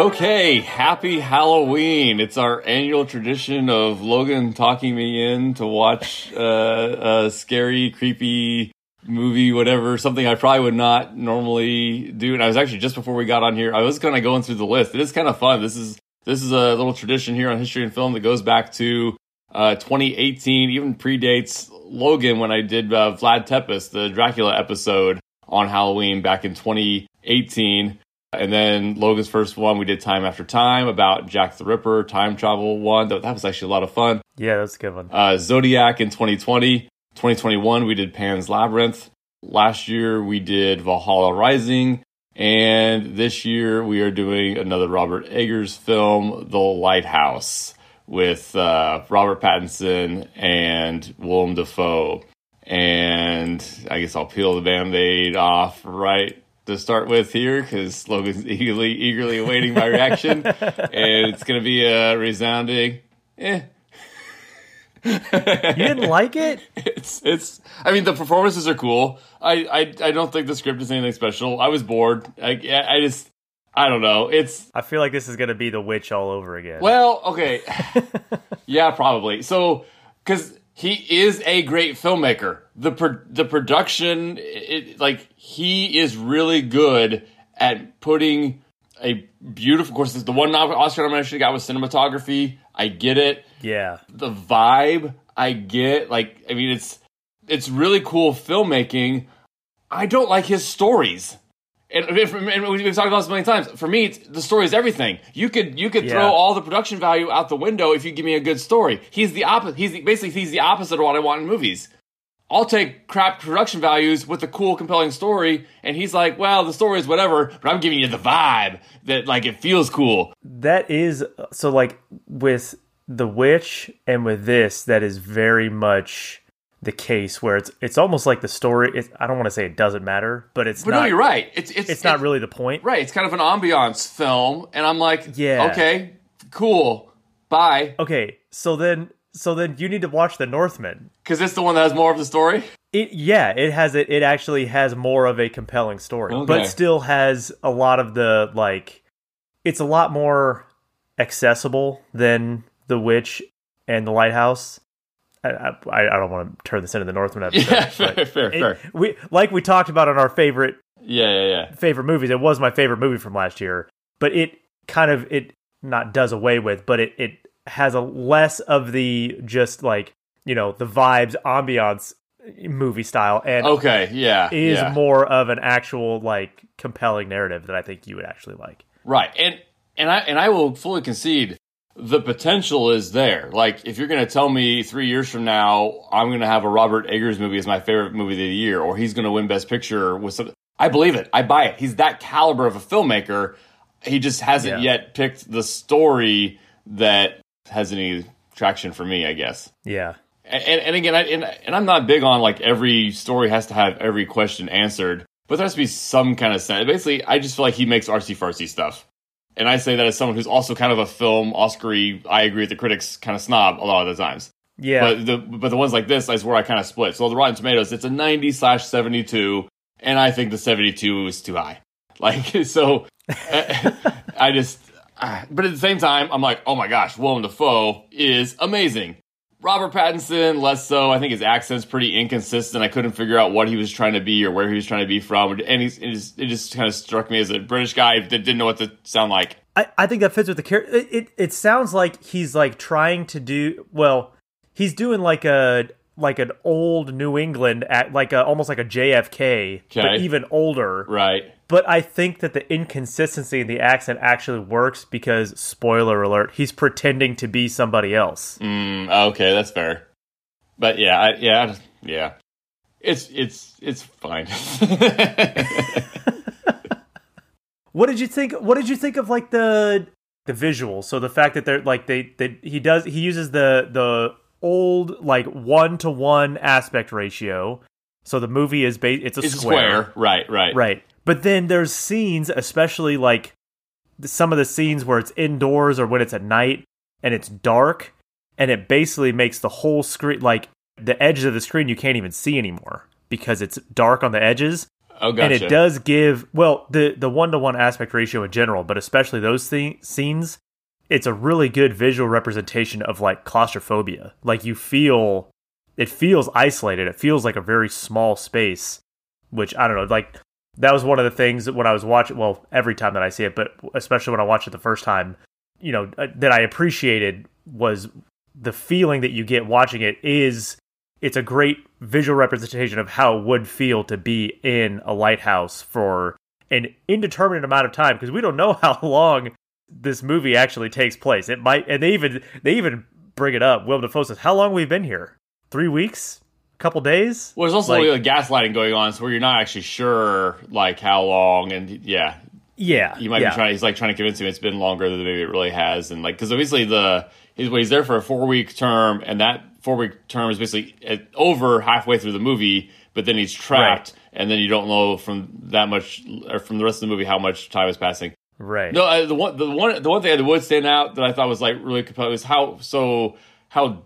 Okay, happy Halloween. It's our annual tradition of Logan talking me in to watch uh, a scary, creepy movie, whatever, something I probably would not normally do. And I was actually just before we got on here, I was kind of going through the list. It is kind of fun. This is this is a little tradition here on History and Film that goes back to uh, 2018, even predates Logan when I did uh, Vlad Tepes, the Dracula episode on Halloween back in 2018. And then Logan's first one, we did Time After Time about Jack the Ripper, time travel one. That, that was actually a lot of fun. Yeah, that's a good one. Uh, Zodiac in 2020. 2021, we did Pan's Labyrinth. Last year, we did Valhalla Rising. And this year, we are doing another Robert Eggers film, The Lighthouse, with uh, Robert Pattinson and Willem Dafoe. And I guess I'll peel the band aid off right to start with here because Logan's eagerly eagerly awaiting my reaction, and it's gonna be a resounding. Eh. you didn't like it? It's it's. I mean, the performances are cool. I I, I don't think the script is anything special. I was bored. I I just. I don't know. It's. I feel like this is going to be the witch all over again. Well, okay. yeah, probably. So, because he is a great filmmaker. The pro- the production, it, like he is really good at putting a beautiful. Of course, the one Oscar nomination he got was cinematography. I get it. Yeah. The vibe, I get. Like, I mean, it's it's really cool filmmaking. I don't like his stories. And, and we've talked about this a million times. For me, the story is everything. You could you could yeah. throw all the production value out the window if you give me a good story. He's the opposite. He's the, basically he's the opposite of what I want in movies. I'll take crap production values with a cool, compelling story, and he's like, "Well, the story is whatever, but I'm giving you the vibe that like it feels cool." That is so like with the witch and with this, that is very much the case where it's it's almost like the story. I don't want to say it doesn't matter, but it's but not, no, you're right. It's it's it's, it's not really the point, right? It's kind of an ambiance film, and I'm like, yeah, okay, cool, bye. Okay, so then so then you need to watch The Northman because it's the one that has more of the story. It yeah, it has it. It actually has more of a compelling story, okay. but still has a lot of the like. It's a lot more accessible than The Witch and The Lighthouse I, I, I don't want to turn this into the Northman episode. Yeah, fair, fair, it, fair. We like we talked about on our favorite, yeah, yeah, yeah, favorite movies. It was my favorite movie from last year, but it kind of it not does away with, but it it has a less of the just like you know the vibes, ambiance movie style, and okay, yeah, is yeah. more of an actual like compelling narrative that I think you would actually like. Right, and and I and I will fully concede the potential is there. Like, if you're going to tell me three years from now, I'm going to have a Robert Eggers movie as my favorite movie of the year, or he's going to win Best Picture with some, I believe it. I buy it. He's that caliber of a filmmaker. He just hasn't yeah. yet picked the story that has any traction for me, I guess. Yeah. And, and again, I, and, and I'm not big on like every story has to have every question answered, but there has to be some kind of sense. Basically, I just feel like he makes artsy fartsy stuff and I say that as someone who's also kind of a film Oscary. I agree with the critics, kind of snob a lot of the times. Yeah, but the but the ones like this is where I kind of split. So the Rotten Tomatoes, it's a ninety slash seventy two, and I think the seventy two is too high. Like so, eh, I just. Ah, but at the same time, I'm like, oh my gosh, Willem Dafoe is amazing. Robert Pattinson, less so. I think his accent's pretty inconsistent. I couldn't figure out what he was trying to be or where he was trying to be from. And he's, it, just, it just kind of struck me as a British guy that didn't know what to sound like. I, I think that fits with the character. It, it, it sounds like he's like trying to do well. He's doing like a like an old New England at like a almost like a JFK, okay. but even older. Right. But I think that the inconsistency in the accent actually works because spoiler alert, he's pretending to be somebody else. Mm, okay, that's fair. But yeah, I, yeah, yeah. It's it's it's fine. what did you think? What did you think of like the the visuals? So the fact that they're like they, they he does he uses the the old like one to one aspect ratio. So the movie is ba- it's a it's square. square. Right, right. Right. But then there's scenes, especially like some of the scenes where it's indoors or when it's at night and it's dark and it basically makes the whole screen like the edges of the screen you can't even see anymore because it's dark on the edges. Oh, gotcha. And it does give well the the one to one aspect ratio in general, but especially those th- scenes. It's a really good visual representation of like claustrophobia. Like you feel, it feels isolated. It feels like a very small space, which I don't know. Like that was one of the things that when I was watching. Well, every time that I see it, but especially when I watch it the first time, you know, uh, that I appreciated was the feeling that you get watching it is it's a great visual representation of how it would feel to be in a lighthouse for an indeterminate amount of time because we don't know how long this movie actually takes place. It might, and they even they even bring it up. Willem Dafoe says, "How long we've been here? Three weeks." A couple days. Well, there's also like, like, gaslighting going on, so where you're not actually sure like how long, and yeah, yeah, you might yeah. be trying. He's like trying to convince him it's been longer than maybe it really has, and like because obviously the he's well, he's there for a four week term, and that four week term is basically uh, over halfway through the movie, but then he's trapped, right. and then you don't know from that much or from the rest of the movie how much time is passing. Right. No, uh, the one the one the one thing that would stand out that I thought was like really compelling was how so how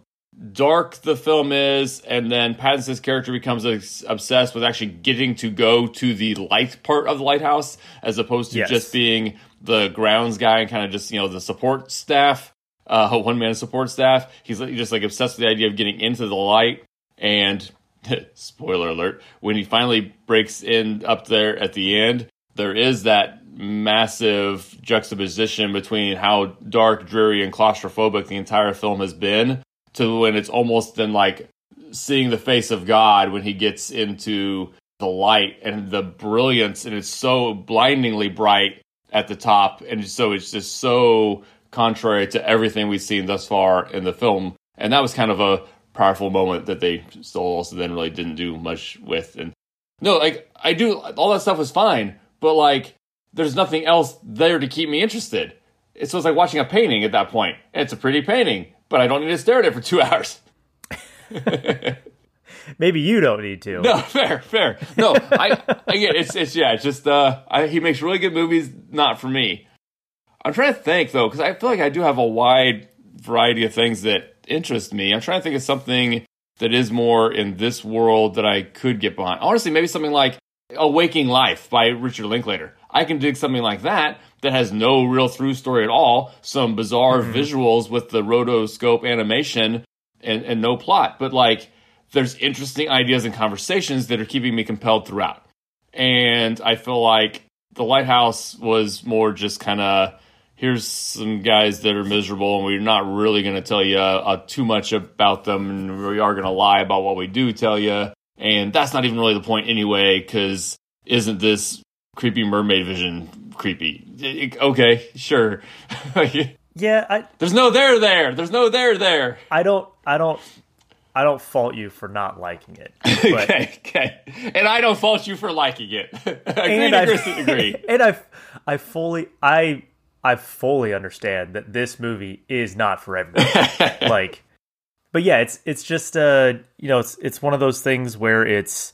dark the film is, and then Pattinson's character becomes obsessed with actually getting to go to the light part of the lighthouse as opposed to yes. just being the grounds guy and kind of just you know the support staff, uh, one man support staff. He's just like obsessed with the idea of getting into the light. And spoiler alert: when he finally breaks in up there at the end, there is that massive juxtaposition between how dark, dreary, and claustrophobic the entire film has been to when it's almost then like seeing the face of God when he gets into the light and the brilliance, and it's so blindingly bright at the top, and so it's just so contrary to everything we've seen thus far in the film. And that was kind of a powerful moment that they still also then really didn't do much with. And no, like I do, all that stuff was fine, but like there's nothing else there to keep me interested. It's so it's like watching a painting at that point. It's a pretty painting, but I don't need to stare at it for two hours. Maybe you don't need to. No, fair, fair. No, I again, it's it's yeah, it's just uh, I, he makes really good movies. Not for me. I'm trying to think though, because I feel like I do have a wide variety of things that interest me. I'm trying to think of something that is more in this world that I could get behind. Honestly, maybe something like A Waking Life by Richard Linklater. I can dig something like that that has no real through story at all, some bizarre mm-hmm. visuals with the rotoscope animation and, and no plot. But like, there's interesting ideas and conversations that are keeping me compelled throughout. And I feel like The Lighthouse was more just kind of here's some guys that are miserable, and we're not really going to tell you uh, too much about them, and we are going to lie about what we do tell you. And that's not even really the point anyway, because isn't this creepy mermaid vision creepy. Okay, sure. yeah, I, there's no there there. There's no there there. I don't. I don't. I don't fault you for not liking it. But, okay, okay, and I don't fault you for liking it. agree to disagree. And I, I fully, I, I fully understand that this movie is not for everyone. like, but yeah, it's it's just uh, you know, it's it's one of those things where it's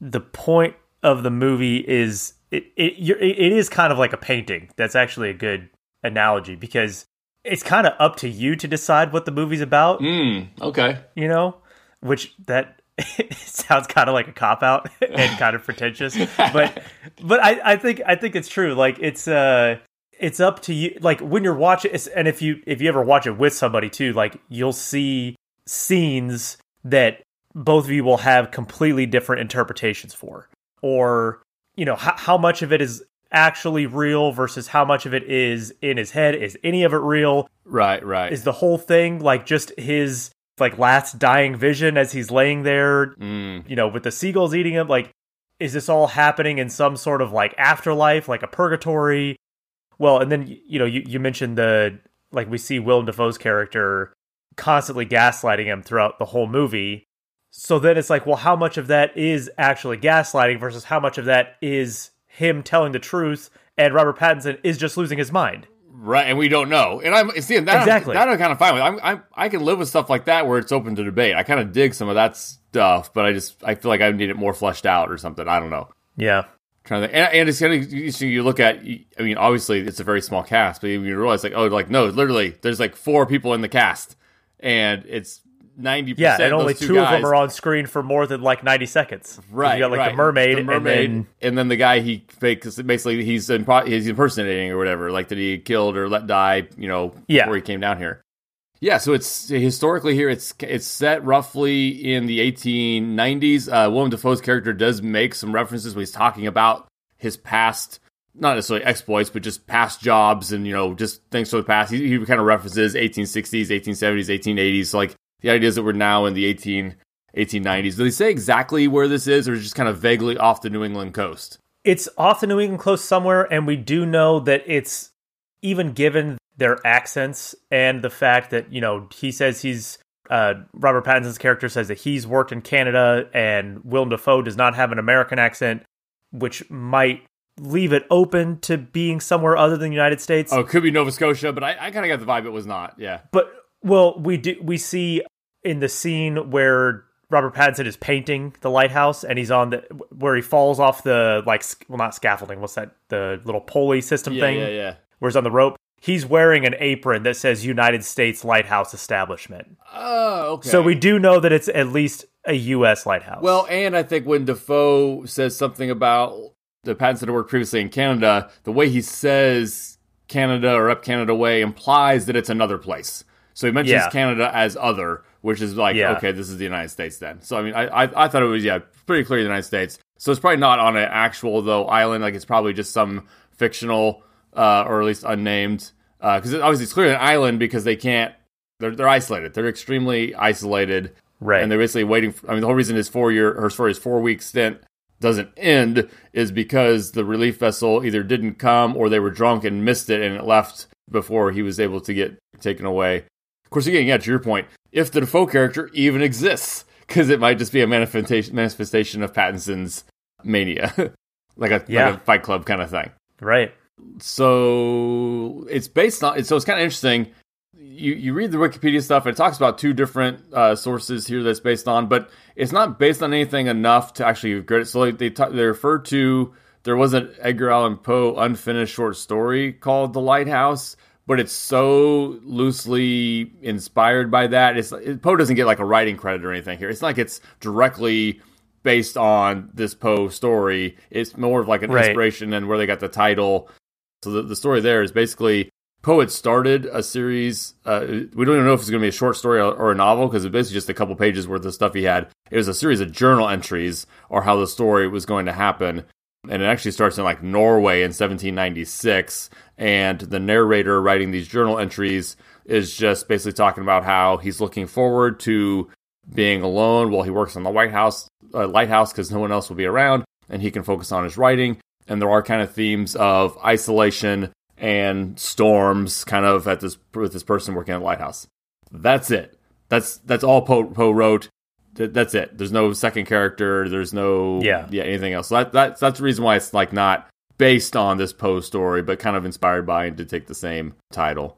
the point of the movie is it, it it is kind of like a painting. That's actually a good analogy because it's kind of up to you to decide what the movie's about. Mm, okay. You know, which that sounds kind of like a cop out and kind of pretentious, but but I, I think I think it's true. Like it's uh it's up to you. Like when you're watching, and if you if you ever watch it with somebody too, like you'll see scenes that both of you will have completely different interpretations for, or you know how, how much of it is actually real versus how much of it is in his head. Is any of it real? Right right. Is the whole thing like just his like last dying vision as he's laying there mm. you know with the seagulls eating him? Like is this all happening in some sort of like afterlife like a purgatory? Well and then you know you, you mentioned the like we see willem dafoe's character constantly gaslighting him throughout the whole movie so then it's like, well, how much of that is actually gaslighting versus how much of that is him telling the truth and Robert Pattinson is just losing his mind? Right, and we don't know. And I'm seeing that. Exactly. I'm, that I'm kind of fine with. I'm, I'm, i can live with stuff like that where it's open to debate. I kind of dig some of that stuff, but I just I feel like I need it more fleshed out or something. I don't know. Yeah. Trying to, and, and it's kind of you look at. I mean, obviously it's a very small cast, but you realize like, oh, like no, literally, there's like four people in the cast, and it's ninety yeah, and only two guys, of them are on screen for more than like ninety seconds. Right, you got like right. the mermaid, the mermaid, and then, and then the guy he fakes. Basically, he's impo- he's impersonating or whatever, like that he killed or let die. You know, Yeah. before he came down here. Yeah, so it's historically here. It's it's set roughly in the 1890s. Uh, Willem Dafoe's character does make some references when he's talking about his past, not necessarily exploits, but just past jobs and you know just things from the past. He, he kind of references 1860s, 1870s, 1880s. So like the idea is that we're now in the 18 1890s. Do they say exactly where this is, or is just kind of vaguely off the New England coast? it's off the New England coast somewhere, and we do know that it's even given their accents and the fact that you know he says he's uh, Robert Pattinson's character says that he's worked in Canada, and Willem Dafoe does not have an American accent, which might leave it open to being somewhere other than the United States. Oh, it could be Nova Scotia, but I, I kind of got the vibe it was not. Yeah. But well, we do we see in the scene where Robert Pattinson is painting the lighthouse, and he's on the where he falls off the like well not scaffolding. What's that? The little pulley system Yeah, thing. yeah, yeah. Where he's on the rope. He's wearing an apron that says United States Lighthouse Establishment. Oh, okay. So we do know that it's at least a U.S. lighthouse. Well, and I think when Dafoe says something about the patents that worked previously in Canada, the way he says Canada or up Canada way implies that it's another place. So he mentions Yeah. Canada as other, which is like, Yeah. okay, this is the United States then. So I mean, I, I I thought it was yeah pretty clear the United States. So it's probably not on an actual though island. Like it's probably just some fictional uh, or at least unnamed because obviously it's clearly an island because they can't. They're they're isolated. They're extremely isolated right. and they're basically waiting. For, I mean, the whole reason his four year, her his four week stint doesn't end is because the relief vessel either didn't come or they were drunk and missed it, and it left before he was able to get taken away. Course, again, yeah, to your point, if the Dafoe character even exists, because it might just be a manifestation manifestation of Pattinson's mania, like a Yeah. like a Fight Club kind of thing right. so it's based on so it's kind of interesting you you read the wikipedia stuff and it talks about two different uh, sources here that's based on but it's not based on anything enough to actually credit so like they ta- they refer to there was an edgar allan poe unfinished short story called the lighthouse but it's so loosely inspired by that it's it, poe doesn't get like a writing credit or anything here it's like it's directly based on this poe story it's more of like an Right. inspiration and where they got the title so the, the story there is basically Poe had started a series. Uh, we don't even know if it's going to be a short story or, or a novel because it's basically just a couple pages worth of stuff he had. It was a series of journal entries or how the story was going to happen. And it actually starts in like Norway in 1796. And the narrator writing these journal entries is just basically talking about how he's looking forward to being alone while he works on the White House uh, lighthouse because no one else will be around and he can focus on his writing. And there are kind of themes of isolation and storms kind of at this with this person working at lighthouse. That's it. That's that's all poe, poe wrote Th- that's it. There's no second character. There's no Yeah. yeah anything else. So that, that's that's the reason why it's like not based on this poe story but kind of inspired by and to take the same title.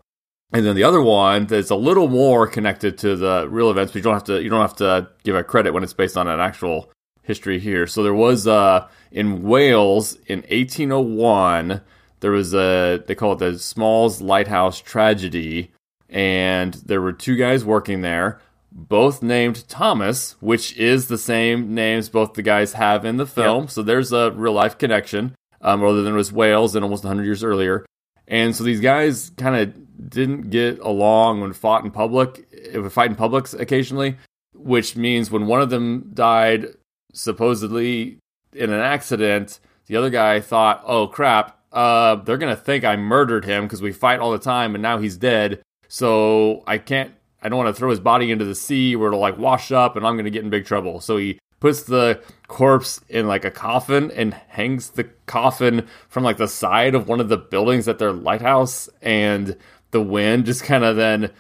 And then the other one that's a little more connected to the real events, but you don't have to you don't have to give a credit when it's based on an actual history here. So there was uh in Wales in 1801 there was a they call it the Smalls Lighthouse tragedy and there were two guys working there both named Thomas, which is the same names both the guys have in the film. So there's a real life connection, um, rather than it was Wales and almost 100 years earlier. And so these guys kind of didn't get along when fought in public, if we fight in public occasionally, which means when one of them died, supposedly in an accident, the other guy thought, oh crap, uh, they're going to think I murdered him because we fight all the time and now he's dead. So I can't, I don't want to throw his body into the sea where it'll like wash up and I'm going to get in big trouble. So he puts the corpse in like a coffin and hangs the coffin from like the side of one of the buildings at their lighthouse and the wind just kind of then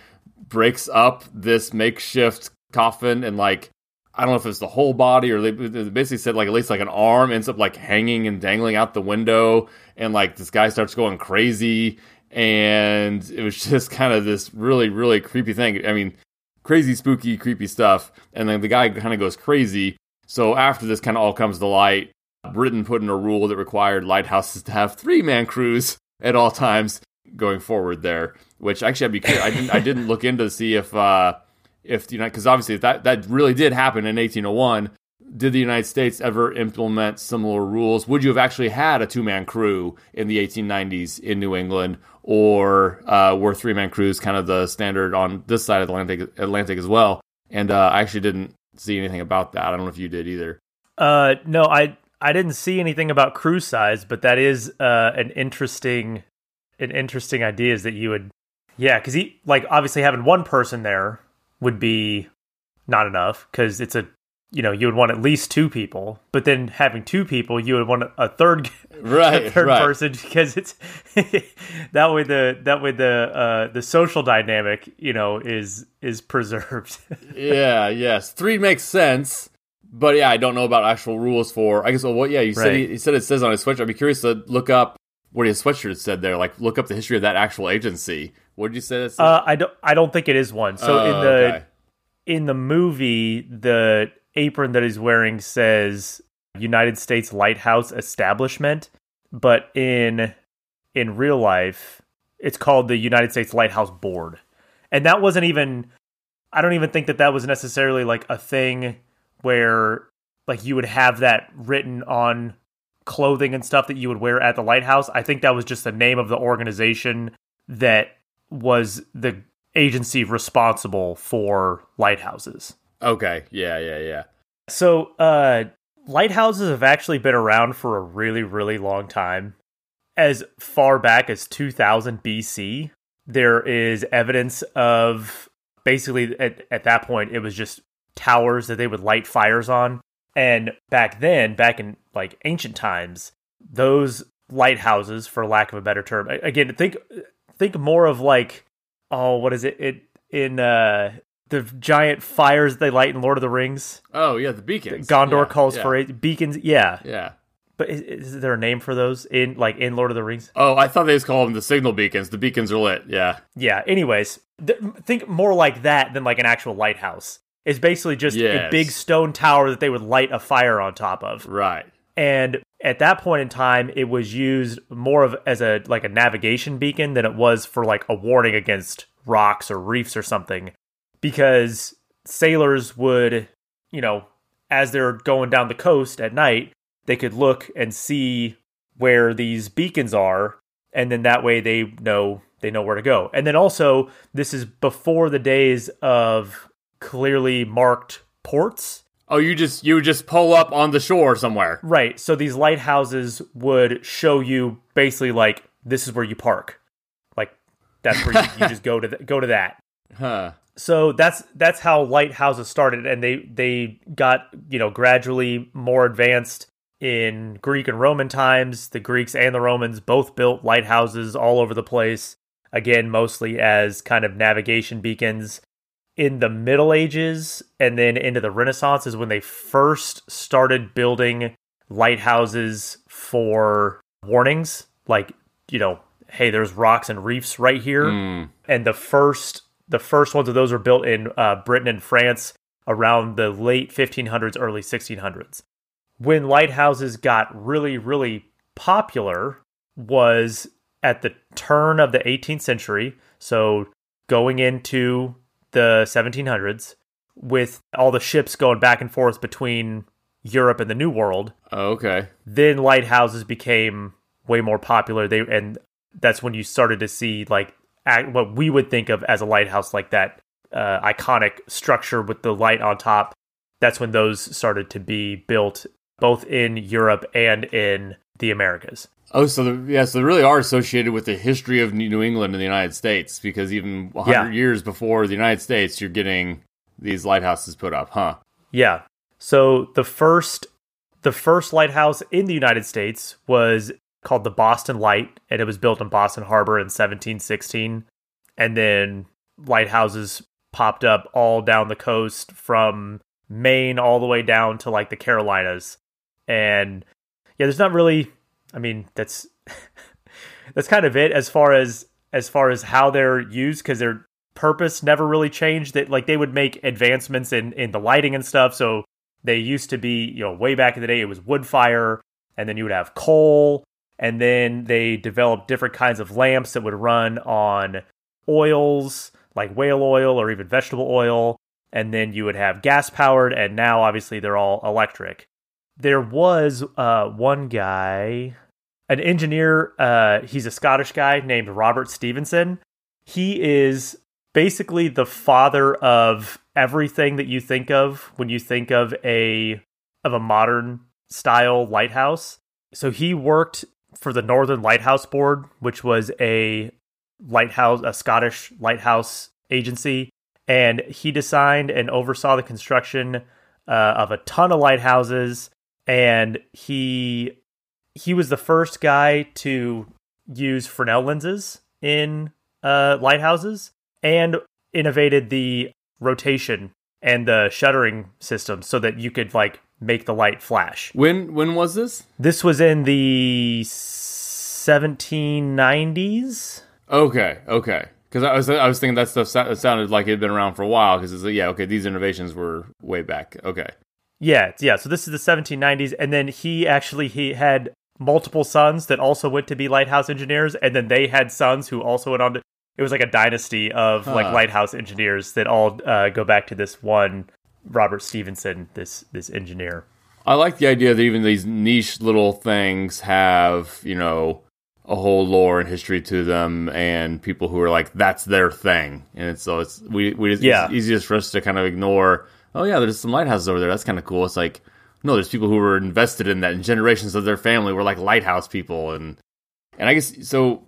breaks up this makeshift coffin and like I don't know if it's the whole body or they basically said like at least like an arm ends up like hanging and dangling out the window and like this guy starts going crazy and it was just kind of this really really creepy thing. I mean, crazy spooky creepy stuff and then the guy kind of goes crazy. So after this kind of all comes to light, Britain put in a rule that required lighthouses to have three man crews at all times going forward there. Which actually, I'd be curious. I didn't, I didn't look into to see if uh, if the United, because obviously that that really did happen in 1801. Did the United States ever implement similar rules? Would you have actually had a two man crew in the 1890s in New England, or uh, were three man crews kind of the standard on this side of the Atlantic, Atlantic as well? And uh, I actually didn't see anything about that. I don't know if you did either. Uh, no, I I didn't see anything about crew size, but that is uh, an interesting an interesting idea. Is that you would, yeah, because he like obviously having one person there would be not enough because it's a you know you would want at least two people but then having two people you would want a third right a third right. person because it's that way the that way the uh the social dynamic you know is is preserved. Yeah yes. Three makes sense but yeah i don't know about actual rules for i guess well what yeah you said he, he, said it says on his sweatshirt. I'd be curious to look up what his sweatshirt said there like look up the history of that actual agency. What did you say uh, i don't i don't think it is one. So in oh, the okay. in the movie the apron that he's wearing says United States Lighthouse Establishment, but in in real life, it's called the United States Lighthouse Board. And that wasn't even I don't even think that that was necessarily like a thing where like you would have that written on clothing and stuff that you would wear at the lighthouse. I think that was just the name of the organization that was the agency responsible for lighthouses. Okay. Yeah, yeah, yeah. So, uh, lighthouses have actually been around for a really, really long time. As far back as 2000 BC, there is evidence of basically at, at that point, it was just towers that they would light fires on. And back then, back in like ancient times, those lighthouses, for lack of a better term, again, think think more of like, oh, what is it? It in uh the giant fires they light in Lord of the Rings. Oh yeah, the beacons. Gondor yeah, calls yeah. for it. Beacons. Yeah. Yeah. But is, is, there a name for those in like in Lord of the Rings? Oh, I thought they just call them the signal beacons. The beacons are lit. Yeah. Yeah. Anyways, th- think more like that than like an actual lighthouse. It's basically just yes. a big stone tower that they would light a fire on top of. Right. And at that point in time, it was used more of as a like a navigation beacon than it was for like a warning against rocks or reefs or something because sailors would, you know, as they're going down the coast at night, they could look and see where these beacons are and then that way they know they know where to go. And then also this is before the days of clearly marked ports. Oh, you just you just pull up on the shore somewhere. Right. So these lighthouses would show you basically like this is where you park. Like that's where you, you just go to the, go to that. Huh so that's that's how lighthouses started and they they got you know gradually more advanced in greek and roman times. The greeks and the romans both built lighthouses all over the place again mostly as kind of navigation beacons. In the middle ages and then into the renaissance is when they first started building lighthouses for warnings like you know hey there's rocks and reefs right here. Mm. and the first the first ones of those were built in uh, Britain and France around the late 1500s, early 1600s. When lighthouses got really, really popular was at the turn of the 18th century, so going into the 1700s, with all the ships going back and forth between Europe and the New World. Oh, okay. Then lighthouses became way more popular. They and that's when you started to see like what we would think of as a lighthouse, like that uh, iconic structure with the light on top. That's when those started to be built, both in Europe and in the Americas. Oh, so the, yeah, so they really are associated with the history of New England and the United States, because even 100 yeah. years before the United States, you're getting these lighthouses put up, huh? Yeah. So the first the first lighthouse in the United States was called the Boston Light, and it was built in Boston Harbor in 1716. And then lighthouses popped up all down the coast from Maine all the way down to like the Carolinas. And yeah, there's not really I mean, that's that's kind of it as far as as far as how they're used cuz their purpose never really changed that like they would make advancements in in the lighting and stuff so they used to be you know way back in the day it was wood fire and then you would have coal and then they developed different kinds of lamps that would run on oils like whale oil or even vegetable oil and then you would have gas powered, and now obviously they're all electric. There was uh, one guy, an engineer. Uh, he's a Scottish guy named Robert Stevenson. He is basically the father of everything that you think of when you think of a of a modern style lighthouse. So he worked for the Northern Lighthouse Board, which was a lighthouse, a Scottish lighthouse agency, and he designed and oversaw the construction uh, of a ton of lighthouses. And he he was the first guy to use Fresnel lenses in uh, lighthouses and innovated the rotation and the shuttering system so that you could like make the light flash. When when was this? This was in the 1790s. Okay, okay. Because I was I was thinking that stuff sounded like it had been around for a while. Because it's like, yeah, okay, these innovations were way back. Okay. Yeah, yeah. So this is the 1790s, and then he actually he had multiple sons that also went to be lighthouse engineers, and then they had sons who also went on to. It was like a dynasty of huh. like lighthouse engineers that all uh, go back to this one Robert Stevenson, this this engineer. I like the idea that even these niche little things have, you know, a whole lore and history to them, and people who are like that's their thing, and it's, so it's we we yeah. it's easiest for us to kind of ignore. Oh yeah, there's some lighthouses over there. That's kind of cool. It's like no, there's people who were invested in that, and generations of their family were like lighthouse people, and and I guess so.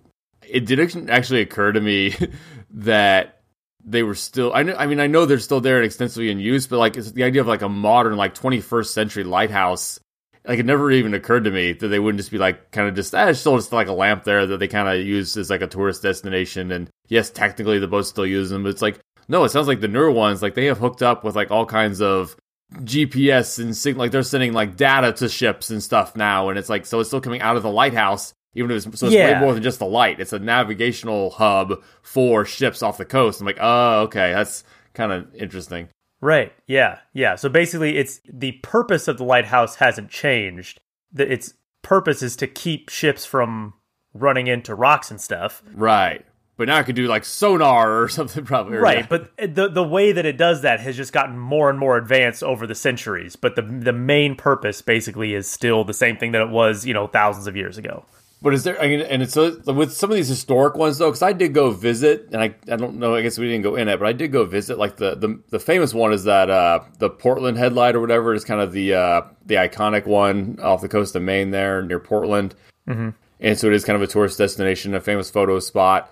It did actually occur to me that they were still I I mean I know they're still there and extensively in use, but like the idea of like a modern like 21st century lighthouse like it never even occurred to me that they wouldn't just be like kind of just eh, still just like a lamp there that they kind of use as like a tourist destination. And yes technically the boats still use them but it's like no it sounds like the newer ones like they have hooked up with like all kinds of GPS and sig- like they're sending like data to ships and stuff now and it's like so it's still coming out of the lighthouse even if it's so it's yeah. way more than just a light. It's a navigational hub for ships off the coast. I'm like, oh, okay, that's kind of interesting. Right. Yeah. Yeah. So basically, it's the purpose of the lighthouse hasn't changed. The, its purpose is to keep ships from running into rocks and stuff. Right. But now I could do like sonar or something, probably. Right. But eh, the the way that it does that has just gotten more and more advanced over the centuries. But the the main purpose basically is still the same thing that it was, you know, thousands of years ago. But is there? I mean, and it's uh, with some of these historic ones though, because I did go visit, and I I don't know. I guess we didn't go in it, but I did go visit. Like the the, the famous one is that uh, the Portland Head Light or whatever is kind of the uh, the iconic one off the coast of Maine there near Portland, mm-hmm. and so it is kind of a tourist destination, a famous photo spot.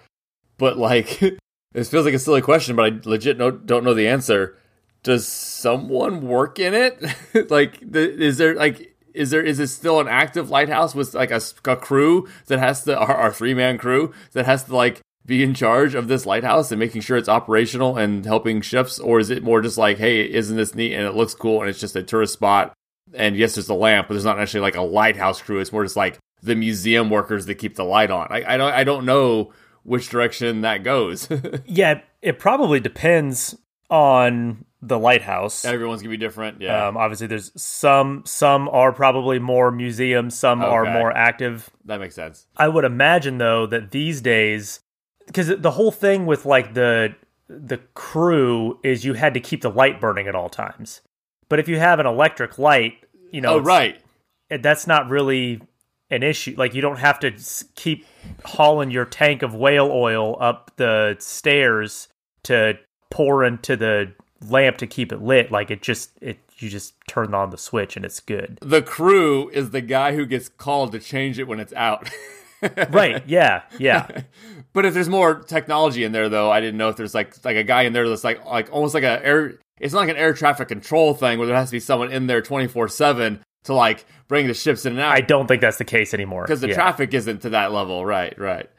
But like, it feels like a silly question, but I legit no, don't know the answer. Does someone work in it? like, the, is there like is there is it still an active lighthouse with like a, a crew that has to our, our three man crew that has to like be in charge of this lighthouse and making sure it's operational and helping ships? Or is it more just like hey isn't this neat and it looks cool and it's just a tourist spot? And yes there's a lamp but there's not actually like a lighthouse crew. It's more just like the museum workers that keep the light on. I, I don't i don't know which direction that goes. Yeah it probably depends on the lighthouse. Everyone's gonna be different. Yeah. Um, obviously, there's some some are probably more museums, some okay. are more active. That makes sense. I would imagine though that these days, because the whole thing with like the the crew is you had to keep the light burning at all times. But if you have an electric light, you know, oh right, that's not really an issue. Like you don't have to keep hauling your tank of whale oil up the stairs to pour into the lamp to keep it lit. Like it just it you just turn on the switch and it's good. The crew is the guy who gets called to change it when it's out. right. Yeah. Yeah. but if there's more technology in there though, I didn't know if there's like like a guy in there that's like like almost like a air it's not like an air traffic control thing where there has to be someone in there 24/7 to like bring the ships in and out. I don't think that's the case anymore. Because the yeah. traffic isn't to that level. Right, right.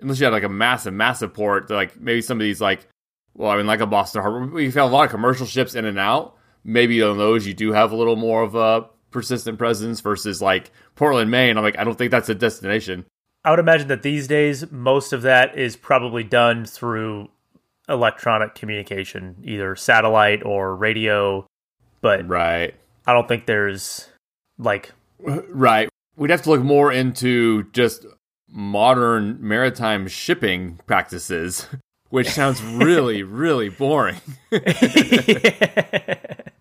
Unless you have like a massive, massive port, like maybe some of these like well, I mean, like a Boston Harbor, we've had a lot of commercial ships in and out. Maybe on those you do have a little more of a persistent presence versus like Portland, Maine. I'm like, I don't think that's a destination. I would imagine that these days most of that is probably done through electronic communication, either satellite or radio. But right, I don't think there's like right. We'd have to look more into just modern maritime shipping practices which sounds really, really boring. but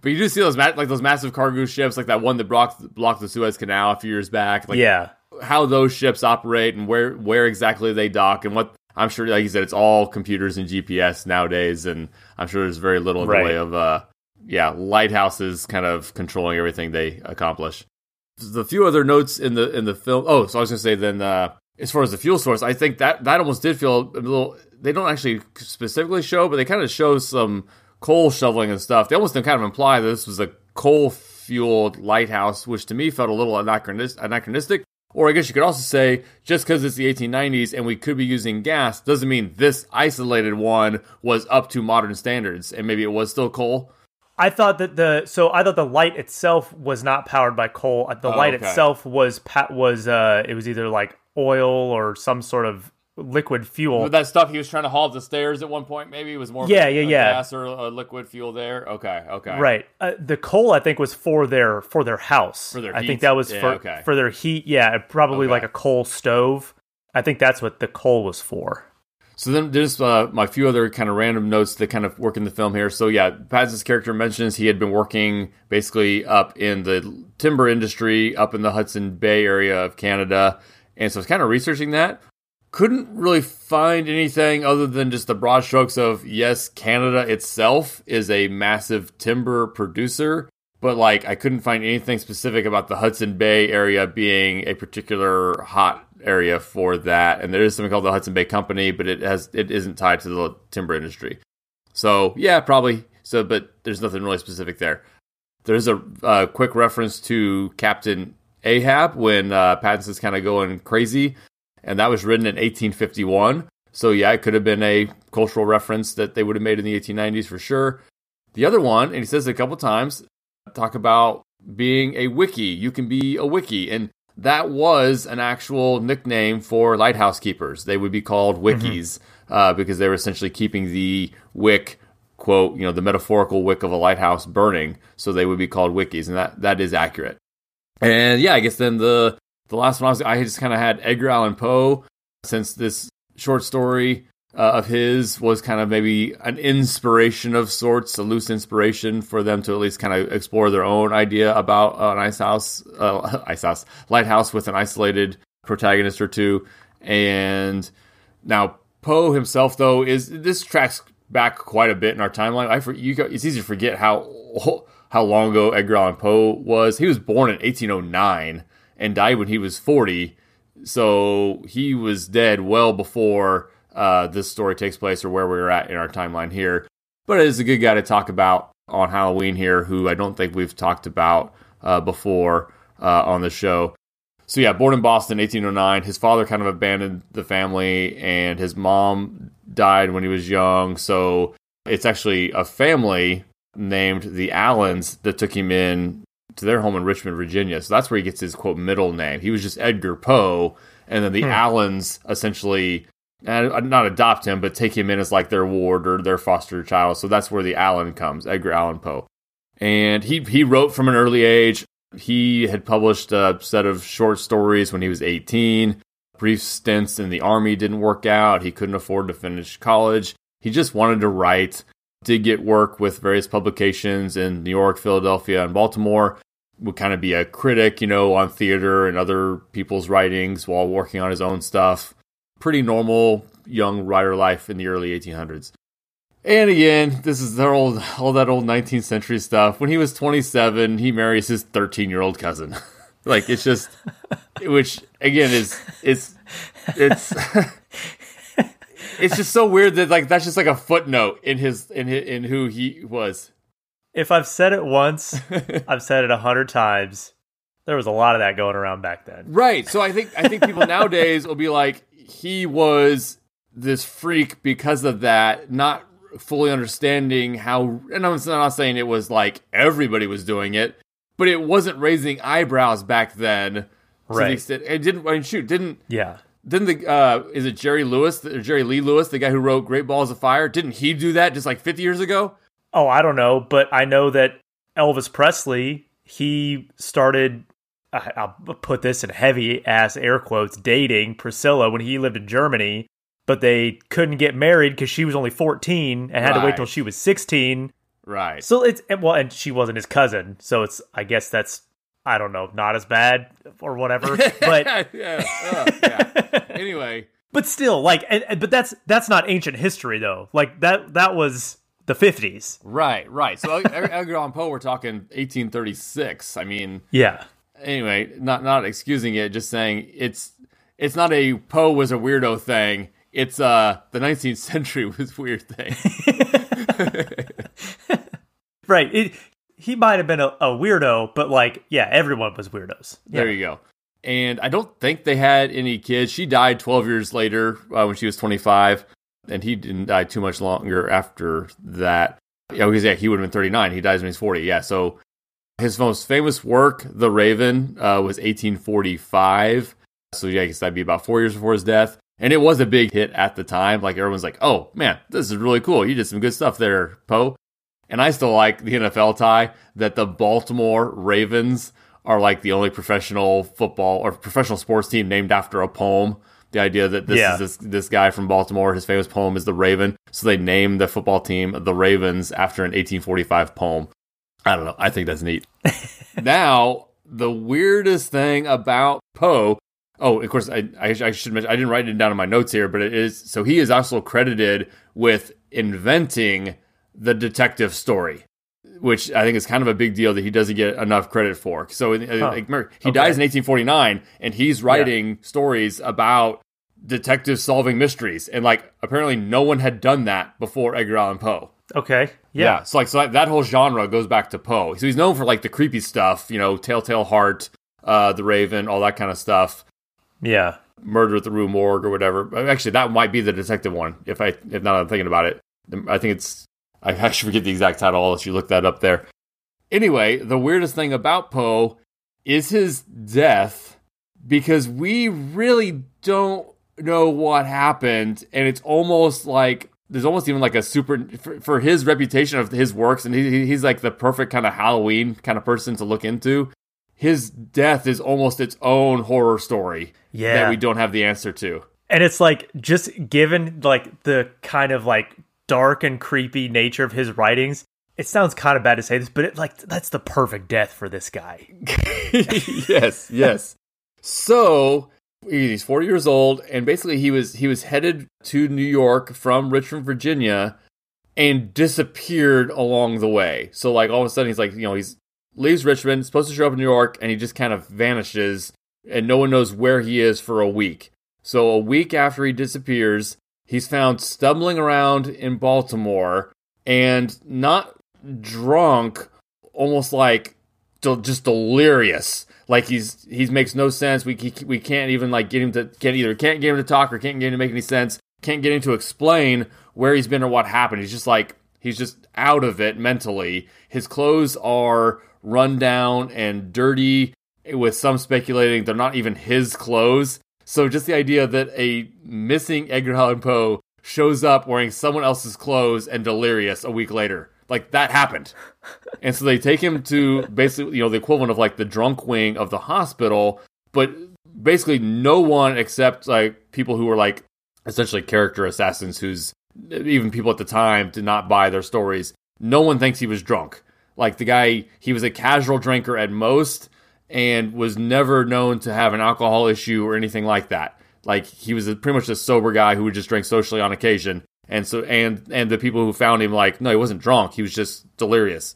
you do see those ma- like those massive cargo ships, like that one that blocked blocked the Suez Canal a few years back. Like, yeah, how those ships operate and where where exactly they dock and what I'm sure, like you said, it's all computers and GPS nowadays, and I'm sure there's very little in right. the way of, uh, yeah, lighthouses kind of controlling everything they accomplish. The few other notes in the in the film. Oh, so I was gonna say then, uh, as far as the fuel source, I think that that almost did feel a little. They don't actually specifically show, but they kind of show some coal shoveling and stuff. They almost kind of imply that this was a coal fueled lighthouse, which to me felt a little anachronistic. Or I guess you could also say just because it's the 1890s and we could be using gas doesn't mean this isolated one was up to modern standards and maybe it was still coal. I thought that the so I thought the light itself was not powered by coal. The oh, light okay. itself was was uh it was either like oil or some sort of liquid fuel. that stuff he was trying to haul up the stairs at one point, maybe it was more yeah, yeah, yeah, gas or a liquid fuel there. Okay, okay, right. Uh, the coal I think was for their for their house. For their, I think that was yeah, for okay. for their heat. Yeah, probably okay. like a coal stove. I think that's what the coal was for. So then there's uh, my few other kind of random notes that kind of work in the film here. So yeah, Paz's character mentions he had been working basically up in the timber industry up in the Hudson Bay area of Canada. And so I was kind of researching that couldn't really find anything other than just the broad strokes of yes, Canada itself is a massive timber producer, but like I couldn't find anything specific about the Hudson Bay area being a particular hot area for that. And there is something called the Hudson Bay Company, but it has it isn't tied to the timber industry. So yeah, probably. So, but there's nothing really specific there. There's a quick reference to Captain Ahab when uh, Pattinson's kind of going crazy and that was written in 1851. So yeah, it could have been a cultural reference that they would have made in the 1890s for sure. The other one, and he says it a couple times, talk about being a wickie. You can be a wickie, and that was an actual nickname for lighthouse keepers. They would be called mm-hmm. wickies mm-hmm. uh, because they were essentially keeping the wick quote, you know, the metaphorical wick of a lighthouse burning. So they would be called wickies, and that that is accurate. And yeah, I guess then the the last one I was, I just kind of had Edgar Allan Poe, since this short story uh, of his was kind of maybe an inspiration of sorts, a loose inspiration for them to at least kind of explore their own idea about an ice house, uh, ice house, lighthouse with an isolated protagonist or two. And now Poe himself, though, is this tracks back quite a bit in our timeline. I for, you, it's easy to forget how how long ago Edgar Allan Poe was. He was born in 1809 and died when he was 40. So he was dead well before uh, this story takes place or where we're at in our timeline here. But it is a good guy to talk about on Halloween here, who I don't think we've talked about uh, before uh, on the show. So yeah, born in Boston, 1809. His father kind of abandoned the family, and his mom died when he was young. So it's actually a family named the Allans that took him in to their home in Richmond, Virginia. So that's where he gets his quote middle name. He was just Edgar Poe, and then the hmm. Allans essentially not adopt him, but take him in as like their ward or their foster child. So that's where the Allan comes, Edgar Allan Poe. And he he wrote from an early age. He had published a set of short stories when he was 18. Brief stints in the army didn't work out. He couldn't afford to finish college. He just wanted to write did get work with various publications in New York, Philadelphia, and Baltimore. Would kind of be a critic, you know, on theater and other people's writings while working on his own stuff. Pretty normal young writer life in the early 1800s. And again, this is their old, all that old 19th century stuff. When he was 27, he marries his 13 year old cousin. like it's just, which again is, it's, it's. it's just so weird that like that's just like a footnote in his in his, in who he was. If I've said it once, I've said it a hundred times. There was a lot of that going around back then. Right. So I think I think people nowadays will be like, he was this freak because of that, not fully understanding how. And I'm not saying it was like everybody was doing it, but it wasn't raising eyebrows back then. Right. it didn't. I mean, shoot, didn't. Yeah. Didn't the uh, is it Jerry Lewis or Jerry Lee Lewis, the guy who wrote Great Balls of Fire? Didn't he do that just like 50 years ago? Oh, I don't know, but I know that Elvis Presley he started. I'll put this in heavy ass air quotes dating Priscilla when he lived in Germany but they couldn't get married because she was only 14 and had right. to wait till she was 16. Right. So it's well, and she wasn't his cousin, so it's I guess that's I don't know, not as bad or whatever. But yeah, uh, yeah. anyway, but still, like, and, but that's that's not ancient history though. Like that that was the 50s. Right, right. So Edgar Allan Poe, we're talking 1836. I mean, yeah. Anyway, not not excusing it, just saying it's it's not a Poe was a weirdo thing. It's uh the 19th century was weird thing. right. It, he might have been a, a, weirdo, but like, yeah, everyone was weirdos. There you go. And I don't think they had any kids. She died 12 years later uh, when she was 25 and he didn't die too much longer after that. Yeah, because yeah, he would have been 39. He dies when he's 40. Yeah, so his most famous work, The Raven, uh, was 1845. So yeah, I guess that'd be about four years before his death. And it was a big hit at the time. Like everyone's like, "Oh man, this is really cool. You did some good stuff there, Poe." And I still like the NFL tie that the Baltimore Ravens are like the only professional football or professional sports team named after a poem. The idea that this yeah. is this, this guy from Baltimore, his famous poem is the Raven. So they named the football team the Ravens after an 1845 poem. I don't know. I think that's neat. now, the weirdest thing about Poe. Oh, of course, I, I, I should mention, I didn't write it down in my notes here, but it is so he is also credited with inventing the detective story which I think is kind of a big deal that he doesn't get enough credit for. So uh, huh. like, he okay. dies in 1849, and he's writing yeah. stories about detectives solving mysteries, and like apparently no one had done that before Edgar Allan Poe. Okay, yeah. yeah. So like so that, that whole genre goes back to Poe. So he's known for like the creepy stuff, you know, Telltale Heart, uh, The Raven, all that kind of stuff. Yeah. Murder at the Rue Morgue or whatever. Actually, that might be the detective one. If I if not, I'm thinking about it. I think it's I actually forget the exact title. I'll let you look that up there. Anyway, the weirdest thing about Poe is his death because we really don't know what happened. And it's almost like there's almost even like a super for, for his reputation of his works, and he, he's like the perfect kind of Halloween kind of person to look into. His death is almost its own horror story yeah. that we don't have the answer to. And it's like just given like the kind of like dark and creepy nature of his writings, it sounds kind of bad to say this, but it like that's the perfect death for this guy. yes, yes. So he's 40 years old, and basically he was he was headed to New York from Richmond, Virginia, and disappeared along the way. So like all of a sudden he's like, you know, he's leaves Richmond, supposed to show up in New York, and he just kind of vanishes, and no one knows where he is for a week. So a week after he disappears, He's found stumbling around in Baltimore and not drunk, almost like just delirious. Like he's he makes no sense. We we can't even like get him to can't either can't get him to talk or can't get him to make any sense. Can't get him to explain where he's been or what happened. He's just like he's just out of it mentally. His clothes are run down and dirty. With some speculating they're not even his clothes. So just the idea that a missing Edgar Allan Poe shows up wearing someone else's clothes and delirious a week later. Like that happened. and so they take him to basically, you know, the equivalent of like the drunk wing of the hospital, but basically no one except like people who were like essentially character assassins who's even people at the time did not buy their stories. No one thinks he was drunk. Like the guy, he was a casual drinker at most and was never known to have an alcohol issue or anything like that. Like he was a, pretty much a sober guy who would just drink socially on occasion. And so and and the people who found him like no he wasn't drunk he was just delirious.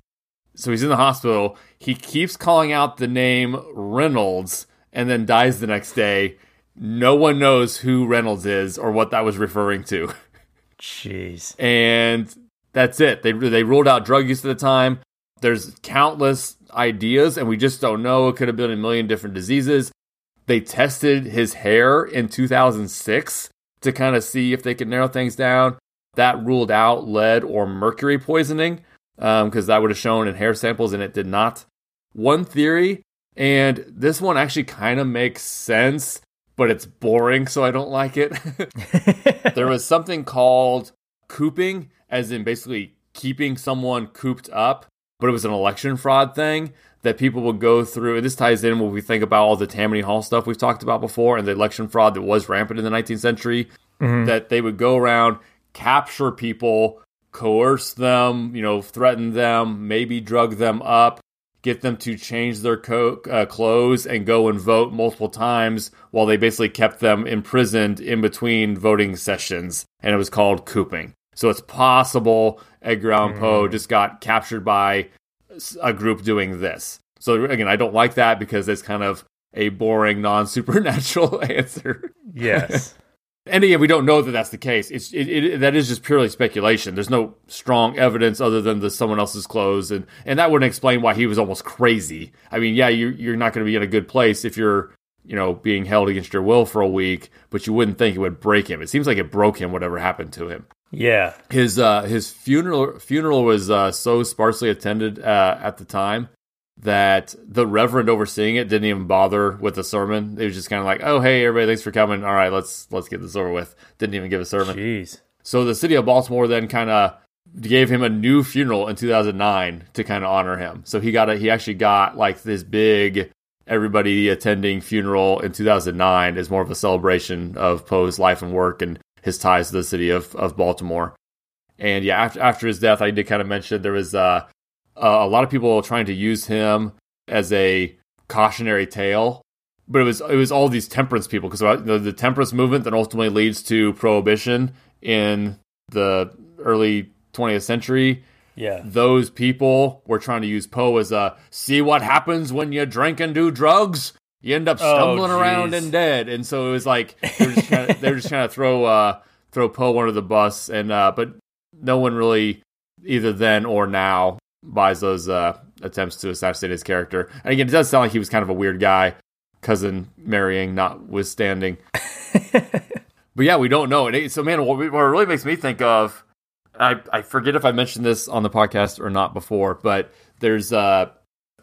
So he's in the hospital. He keeps calling out the name Reynolds and then dies the next day. No one knows who Reynolds is or what that was referring to. Jeez. And that's it. They they ruled out drug use at the time. There's countless ideas, and we just don't know. It could have been a million different diseases. They tested his hair in 2006 to kind of see if they could narrow things down. That ruled out lead or mercury poisoning because um, that would have shown in hair samples, and it did not. One theory, and this one actually kind of makes sense, but it's boring, so I don't like it. there was something called cooping, as in basically keeping someone cooped up but it was an election fraud thing that people would go through. And this ties in when we think about all the Tammany Hall stuff we've talked about before and the election fraud that was rampant in the 19th century. mm-hmm. that they would go around, capture people, coerce them, you know, threaten them, maybe drug them up, get them to change their co- uh, clothes and go and vote multiple times while they basically kept them imprisoned in between voting sessions. And it was called cooping. So it's possible Edgar Allan mm. Poe just got captured by a group doing this. So again, I don't like that because it's kind of a boring, non supernatural answer. Yes. and again, we don't know that that's the case. It's it, it, that is just purely speculation. There's no strong evidence other than the someone else's clothes, and and that wouldn't explain why he was almost crazy. I mean, yeah, you you're not going to be in a good place if you're you know being held against your will for a week, but you wouldn't think it would break him. It seems like it broke him. Whatever happened to him. Yeah, his uh, his funeral funeral was uh, so sparsely attended uh, at the time that the reverend overseeing it didn't even bother with the sermon. It was just kind of like, "Oh, hey, everybody, thanks for coming. All right, let's let's get this over with." Didn't even give a sermon. Jeez. So the city of Baltimore then kind of gave him a new funeral in 2009 to kind of honor him. So he got a, he actually got like this big everybody attending funeral in 2009 as more of a celebration of Poe's life and work and his ties to the city of, of Baltimore. And yeah, after after his death, I did kind of mention there was uh, uh, a lot of people trying to use him as a cautionary tale, but it was it was all these temperance people because the, the temperance movement that ultimately leads to prohibition in the early 20th century. Yeah, those people were trying to use Poe as a see what happens when you drink and do drugs. You end up oh, stumbling oh, around and dead, and so it was like they're just trying to, they were just trying to throw uh, throw Poe under the bus, and uh, but no one really either then or now buys those uh, attempts to assassinate his character. And again, it does sound like he was kind of a weird guy, cousin marrying notwithstanding. but yeah, we don't know. And so, man, what, what it really makes me think of, I, I forget if I mentioned this on the podcast or not before, but there's uh,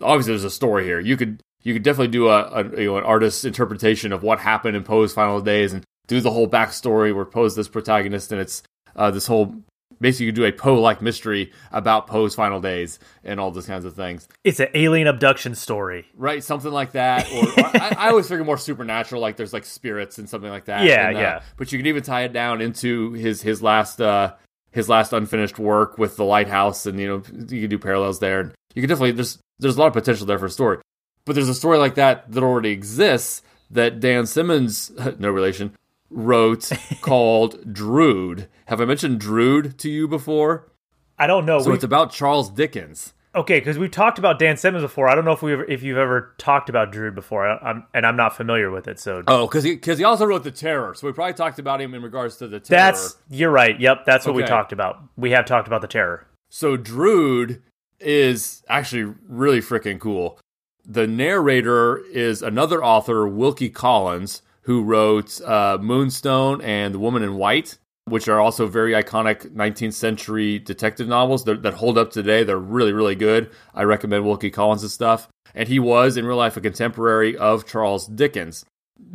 obviously there's a story here. You could you could definitely do a, a you know an artist's interpretation of what happened in Poe's final days and do the whole backstory where Poe's this protagonist and it's uh, this whole basically you could do a Poe like mystery about Poe's final days and all those kinds of things. It's an alien abduction story, right? Something like that. Or, or I, I, always figure more supernatural, like there's like spirits and something like that. Yeah, and, uh, yeah. But you can even tie it down into his his last uh, his last unfinished work with the lighthouse, and you know you can do parallels there. And you can definitely there's there's a lot of potential there for a story. But there's a story like that that already exists that Dan Simmons, no relation, wrote called Drood. Have I mentioned Drood to you before? I don't know. So we it's about Charles Dickens. Okay, because we've talked about Dan Simmons before. I don't know if we if you've ever talked about Drood before, I, am and I'm not familiar with it. So oh, because he because he also wrote the Terror, so we probably talked about him in regards to the Terror. That's you're right. Yep, that's what okay. we talked about. We have talked about the Terror. So Drood is actually really freaking cool. The narrator is another author, Wilkie Collins, who wrote uh, Moonstone and The Woman in White, which are also very iconic 19th century detective novels that, that hold up today. They're really, really good. I recommend Wilkie Collins' stuff. And he was, in real life, a contemporary of Charles Dickens.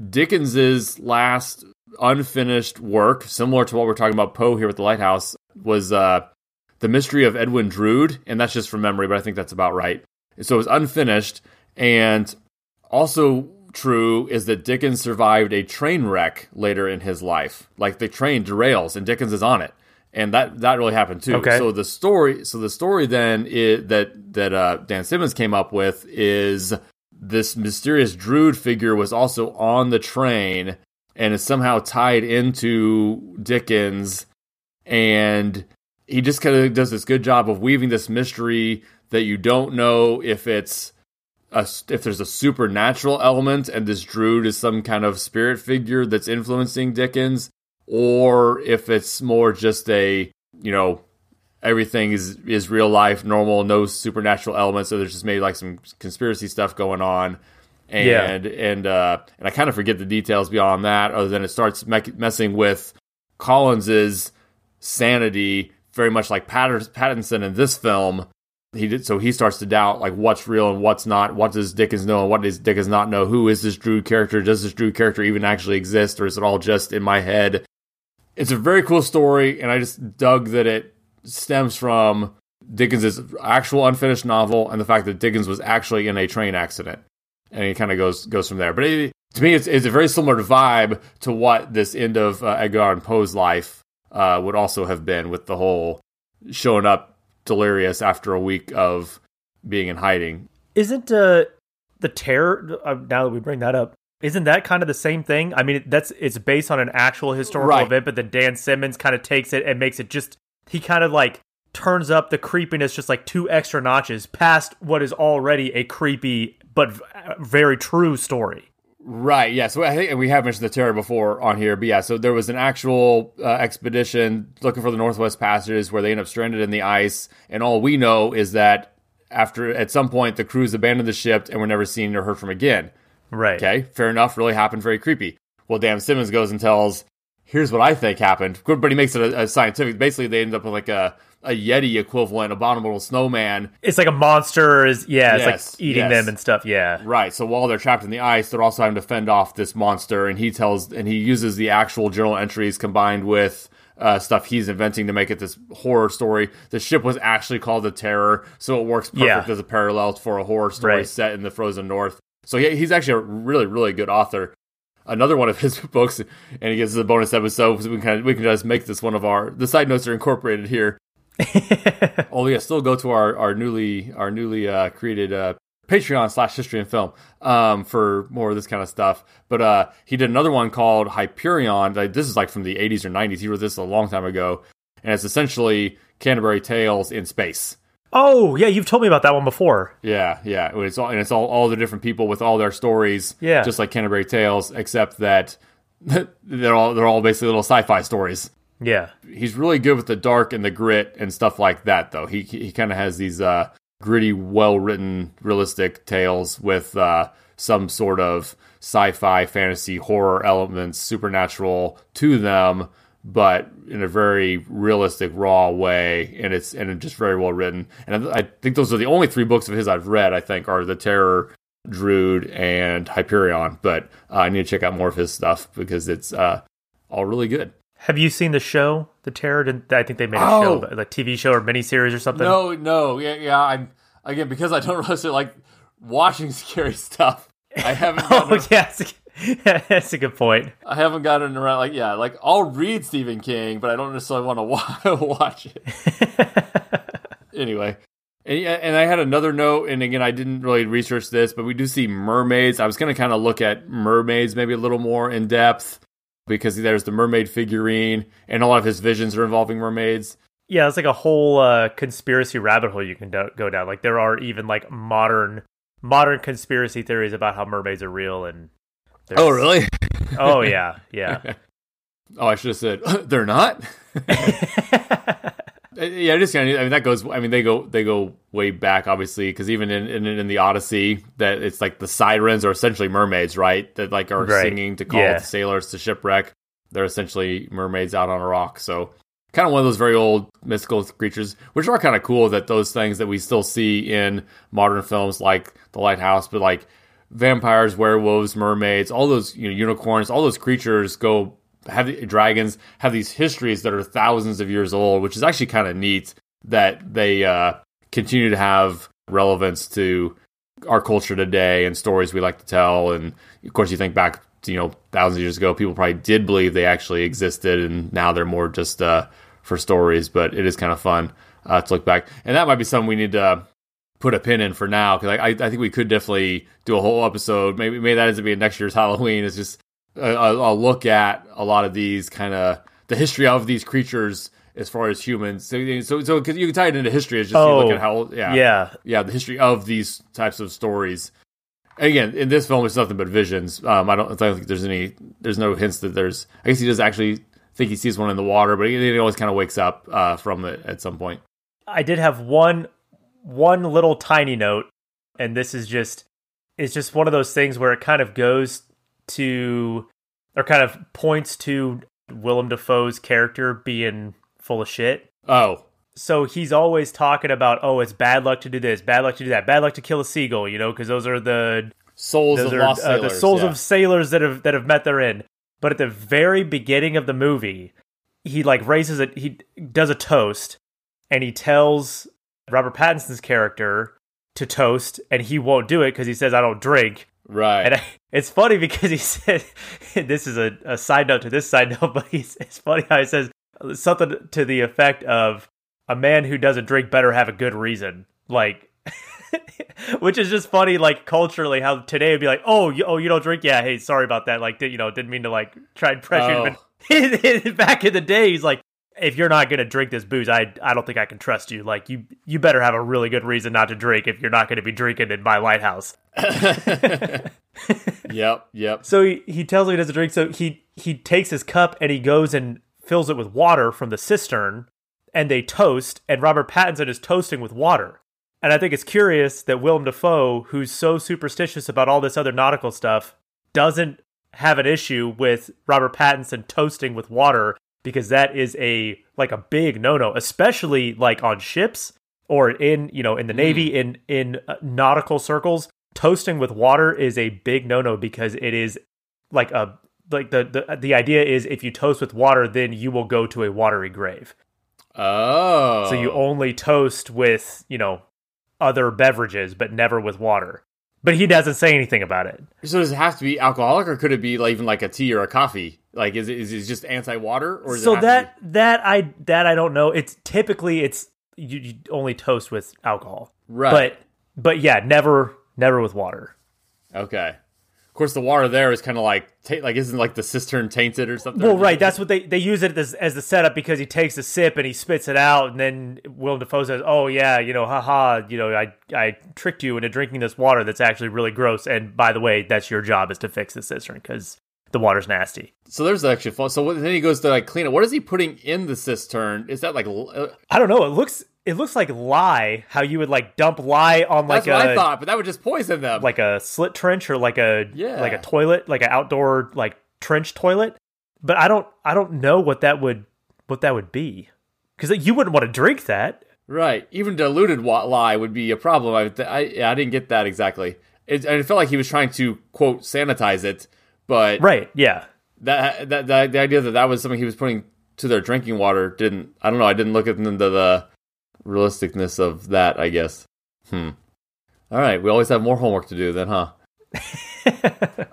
Dickens's last unfinished work, similar to what we're talking about Poe here with the Lighthouse, was uh, The Mystery of Edwin Drood. And that's just from memory, but I think that's about right. So it was unfinished. And also true is that Dickens survived a train wreck later in his life. Like the train derails and Dickens is on it. And that that really happened too. Okay. So the story so the story then is, that that uh, Dan Simmons came up with is this mysterious Drood figure was also on the train and is somehow tied into Dickens and he just kind of does this good job of weaving this mystery that you don't know if it's a, if there's a supernatural element and this Drood is some kind of spirit figure that's influencing Dickens, or if it's more just a you know everything is is real life, normal, no supernatural elements. So there's just maybe like some conspiracy stuff going on, and yeah. and uh, and I kind of forget the details beyond that. Other than it starts me- messing with Collins's sanity, very much like Pattinson in this film, he did so he starts to doubt like what's real and what's not what does dickens know and what does dickens not know who is this Drood character does this Drood character even actually exist or is it all just in my head? It's a very cool story and i just dug that it stems from dickens's actual unfinished novel and the fact that dickens was actually in a train accident. And it kind of goes goes from there. But it, to me, it's, it's a very similar vibe to what this end of uh, Edgar Allan Poe's life uh, would also have been with the whole showing up delirious after a week of being in hiding. Isn't uh, the terror? Uh, now that we bring that up, isn't that kind of the same thing? I mean, that's it's based on an actual historical right. event, but then Dan Simmons kind of takes it and makes it just he kind of like turns up the creepiness just like two extra notches past what is already a creepy but very true story. Right. Yeah. So I think we have mentioned the terror before on here, but yeah. So there was an actual uh, expedition looking for the Northwest Passages where they end up stranded in the ice, and all we know is that after at some point the crews abandoned the ship and were never seen or heard from again. Right. Okay. Fair enough. Really happened. Very creepy. Well, Dan Simmons goes and tells, "Here's what I think happened." But he makes it a, a scientific. Basically, they end up with like a a Yeti equivalent, abominable snowman. It's like a monster is yeah, it's yes, like eating yes. them and stuff. Yeah. Right. So while they're trapped in the ice, they're also having to fend off this monster and he tells and he uses the actual journal entries combined with uh, stuff he's inventing to make it this horror story. The ship was actually called the Terror, so it works perfect yeah. as a parallel for a horror story right. set in the frozen north. So he, he's actually a really, really good author. Another one of his books, and he gives us a bonus episode, so we can kind of, we can just make this one of our. The side notes are incorporated here. Oh yeah, still go to our, our newly our newly uh, created uh, Patreon slash History and Film um, for more of this kind of stuff. But uh, he did another one called Hyperion. Like, this is like from the 80s or 90s. He wrote this a long time ago, and it's essentially Canterbury Tales in space. Oh yeah, you've told me about that one before. Yeah, yeah. It's all and it's all all the different people with all their stories. Yeah, just like Canterbury Tales, except that they're all they're all basically little sci-fi stories. Yeah, he's really good with the dark and the grit and stuff like that. Though he he kind of has these uh, gritty, well written, realistic tales with uh, some sort of sci-fi, fantasy, horror elements, supernatural to them, but in a very realistic, raw way, and it's and just very well written. And I think those are the only three books of his I've read. I think are the Terror. Drood and Hyperion, but uh, I need to check out more of his stuff because it's uh, all really good. Have you seen the show, The Terror? I think they made a oh. show, like TV show or miniseries or something. No, no, yeah, yeah. I'm again because I don't really like watching scary stuff. I haven't. oh, yeah, that's a good point. I haven't gotten around. Like, yeah, like I'll read Stephen King, but I don't necessarily want to watch it. anyway, and, and I had another note, and again, I didn't really research this, but we do see mermaids. I was going to kind of look at mermaids maybe a little more in depth because there's the mermaid figurine, and a lot of his visions are involving mermaids. Yeah, it's like a whole uh, conspiracy rabbit hole you can do- go down. Like there are even like modern modern conspiracy theories about how mermaids are real and. Oh really? oh yeah, yeah. oh, I should have said they're not. Yeah, I just kind of. I mean, that goes. I mean, they go they go way back, obviously, because even in, in, in the Odyssey, that it's like the sirens are essentially mermaids, right? That like are right. singing to call yeah. the sailors to shipwreck. They're essentially mermaids out on a rock. So kind of one of those very old mystical creatures, which are kind of cool. That those things that we still see in modern films, like The Lighthouse, but like vampires, werewolves, mermaids, all those you know unicorns, all those creatures go have the, dragons have these histories that are thousands of years old, which is actually kind of neat that they uh, continue to have relevance to our culture today and stories we like to tell. And of course, you think back to, you know, thousands of years ago, people probably did believe they actually existed, and now they're more just uh, for stories. But it is kind of fun uh, to look back, and that might be something we need to put a pin in for now because I, I think we could definitely do a whole episode. Maybe maybe that ends up being next year's Halloween. It's just a, a, look at a lot of these kind of the history of these creatures as far as humans. So, so, so you can tie it into history. It's just oh, you look at how, yeah, yeah, yeah, the history of these types of stories. again, in this film, it's nothing but visions. Um, I don't, I don't think there's any, there's no hints that there's. I guess he does actually think he sees one in the water, but he, he always kind of wakes up uh, from it at some point. I did have one, one little tiny note, and this is just, it's just one of those things where it kind of goes to or kind of points to Willem Dafoe's character being full of shit. Oh. So he's always talking about, oh, it's bad luck to do this, bad luck to do that, bad luck to kill a seagull, you know, because those are the souls of are, lost uh, the souls yeah. of sailors that have that have met their end. But at the very beginning of the movie, he like raises it, he does a toast, and he tells Robert Pattinson's character to toast, and he won't do it because he says, "I don't drink." Right. And I, it's funny because he said, this is a, a side note to this side note, but he's, it's funny how he says something to the effect of a man who doesn't drink better have a good reason. Like, which is just funny, like culturally, how today would be like, oh, you, oh, you don't drink? Yeah, hey, sorry about that. Like, did, you know, didn't mean to like try and pressure oh. you. But oh. back in the day, he's like, if you're not going to drink this booze, I I don't think I can trust you. Like you you better have a really good reason not to drink if you're not going to be drinking in my lighthouse. yep, yep. So he, he tells me he doesn't drink. So he he takes his cup and he goes and fills it with water from the cistern, and they toast. And Robert Pattinson is toasting with water. And I think it's curious that Willem Dafoe, who's so superstitious about all this other nautical stuff, doesn't have an issue with Robert Pattinson toasting with water because that is a like a big no-no especially like on ships or in you know in the navy mm. in in uh, nautical circles toasting with water is a big no-no because it is like a like the, the the idea is if you toast with water then you will go to a watery grave. Oh so you only toast with you know other beverages but never with water but he doesn't say anything about it. So does it have to be alcoholic, or could it be like even like a tea or a coffee? Like, is it is it just anti water, or so that that I that I don't know. It's typically it's you, you only toast with alcohol, right? But but yeah, never never with water. Okay course, the water there is kind of like like isn't like the cistern tainted or something. Well, right. That's what they they use it as, as the setup because he takes a sip and he spits it out, and then Willem Dafoe says, "Oh yeah, you know, haha, you know, I I tricked you into drinking this water that's actually really gross. And by the way, that's your job is to fix the cistern because the water's nasty." So there's actually fun. So then he goes to like clean it. What is he putting in the cistern? Is that like uh, I don't know. It looks it looks like lye. How you would like dump lye on like That's what a, I thought, but that would just poison them. Like a slit trench or like a yeah. like a toilet, like an outdoor like trench toilet. But I don't I don't know what that would what that would be because you wouldn't want to drink that. Right. Even diluted lye would be a problem. I I, I didn't get that exactly. It, it felt like he was trying to quote sanitize it, but right. Yeah. That, that that the idea that that was something he was putting to their drinking water didn't. I don't know. I didn't look into the realisticness of that, I guess. Hmm. All right, we always have more homework to do then, huh?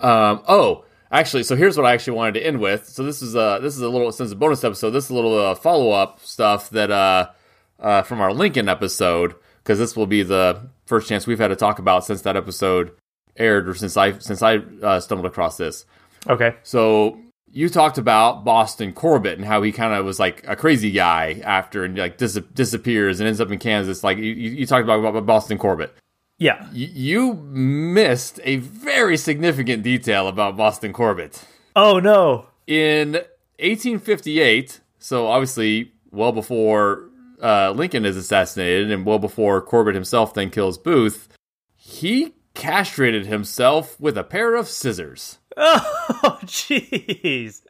um, oh, actually, so here's what I actually wanted to end with. So this is a this is a little since a bonus episode. This is a little uh, follow up stuff that uh, uh from our Lincoln episode because this will be the first chance we've had to talk about since that episode aired or since I since I uh, stumbled across this. Okay. So you talked about Boston Corbett and how he kind of was like a crazy guy after and like dis- disappears and ends up in Kansas. Like you, you talked about, about Boston Corbett. Yeah. Y- you missed a very significant detail about Boston Corbett. Oh, no. In 1858, so obviously well before uh, Lincoln is assassinated and well before Corbett himself then kills Booth, he castrated himself with a pair of scissors. Oh, jeez.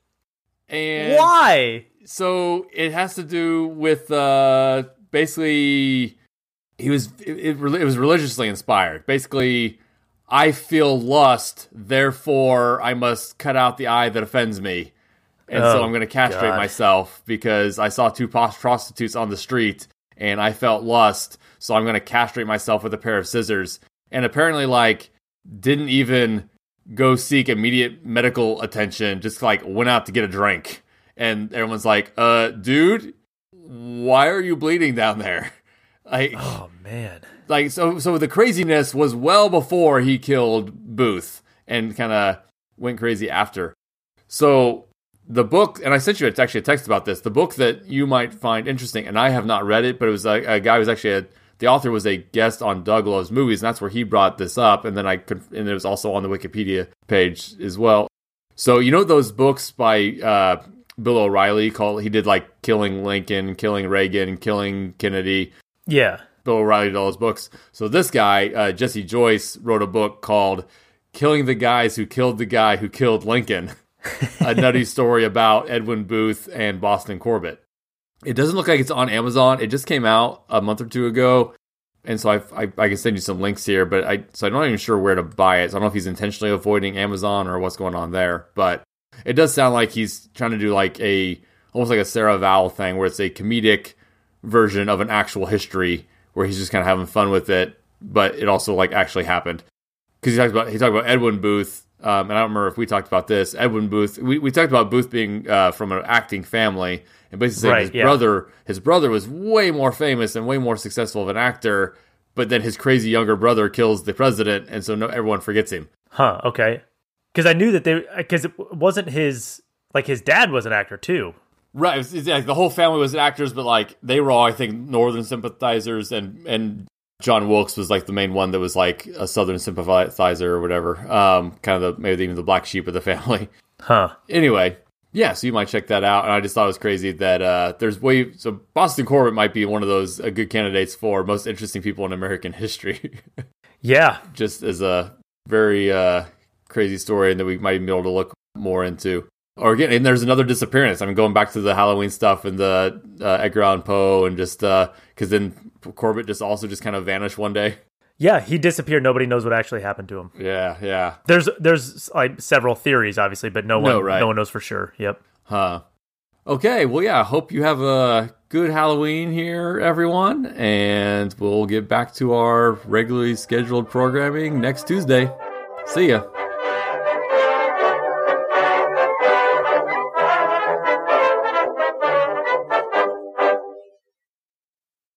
And why? So it has to do with uh, basically he was it, it, it was religiously inspired. Basically, I feel lust, therefore I must cut out the eye that offends me. And oh, so I'm going to castrate God. myself because I saw two prostitutes on the street and I felt lust. So I'm going to castrate myself with a pair of scissors. And apparently, like, didn't even go seek immediate medical attention, just like went out to get a drink. And everyone's like, uh, dude, why are you bleeding down there? Like, oh man. Like, so, so the craziness was well before he killed Booth and kind of went crazy after. So the book, and I sent you it's actually a text about this. The book that you might find interesting, and I have not read it, but it was a, a guy who was actually a the author was a guest on Doug Loves Movies, and that's where he brought this up. And then I could, and it was also on the Wikipedia page as well. So you know those books by uh, Bill O'Reilly called he did like Killing Lincoln, Killing Reagan, Killing Kennedy. Yeah, Bill O'Reilly did all those books. So this guy, uh, Jesse Joyce, wrote a book called "Killing the Guys Who Killed the Guy Who Killed Lincoln." a nutty story about Edwin Booth and Boston Corbett. It doesn't look like it's on Amazon. It just came out a month or two ago, and so I, I, I can send you some links here. But I so I'm not even sure where to buy it. So I don't know if he's intentionally avoiding Amazon or what's going on there. But it does sound like he's trying to do like a almost like a Sarah Vowell thing, where it's a comedic version of an actual history, where he's just kind of having fun with it, but it also like actually happened. because he talked about he talked about Edwin Booth. Um, and I don't remember if we talked about this. Edwin Booth. We, we talked about Booth being uh, from an acting family, and basically saying right, his yeah. brother his brother was way more famous and way more successful of an actor, but then his crazy younger brother kills the president, and so no, everyone forgets him. Huh. Okay. Because I knew that they because it wasn't his like his dad was an actor too. Right. It's, it's, like the whole family was actors, but like they were all, I think, Northern sympathizers, and and John Wilkes was like the main one that was like a Southern sympathizer or whatever. Um, kind of the maybe even the black sheep of the family. Huh. Anyway, yeah, so you might check that out. And I just thought it was crazy that uh, there's way so Boston Corbett might be one of those uh, good candidates for most interesting people in American history. yeah, just as a very uh, crazy story, and that we might be able to look more into or again, and there's another disappearance. I mean, going back to the Halloween stuff and the uh, Edgar Allan Poe, and just because uh, then Corbett just also just kind of vanished one day. Yeah, he disappeared. Nobody knows what actually happened to him. Yeah, yeah. There's there's like several theories, obviously, but no one no, right. no one knows for sure. Yep. Huh. Okay. Well, yeah. I hope you have a good Halloween here, everyone, and we'll get back to our regularly scheduled programming next Tuesday. See ya.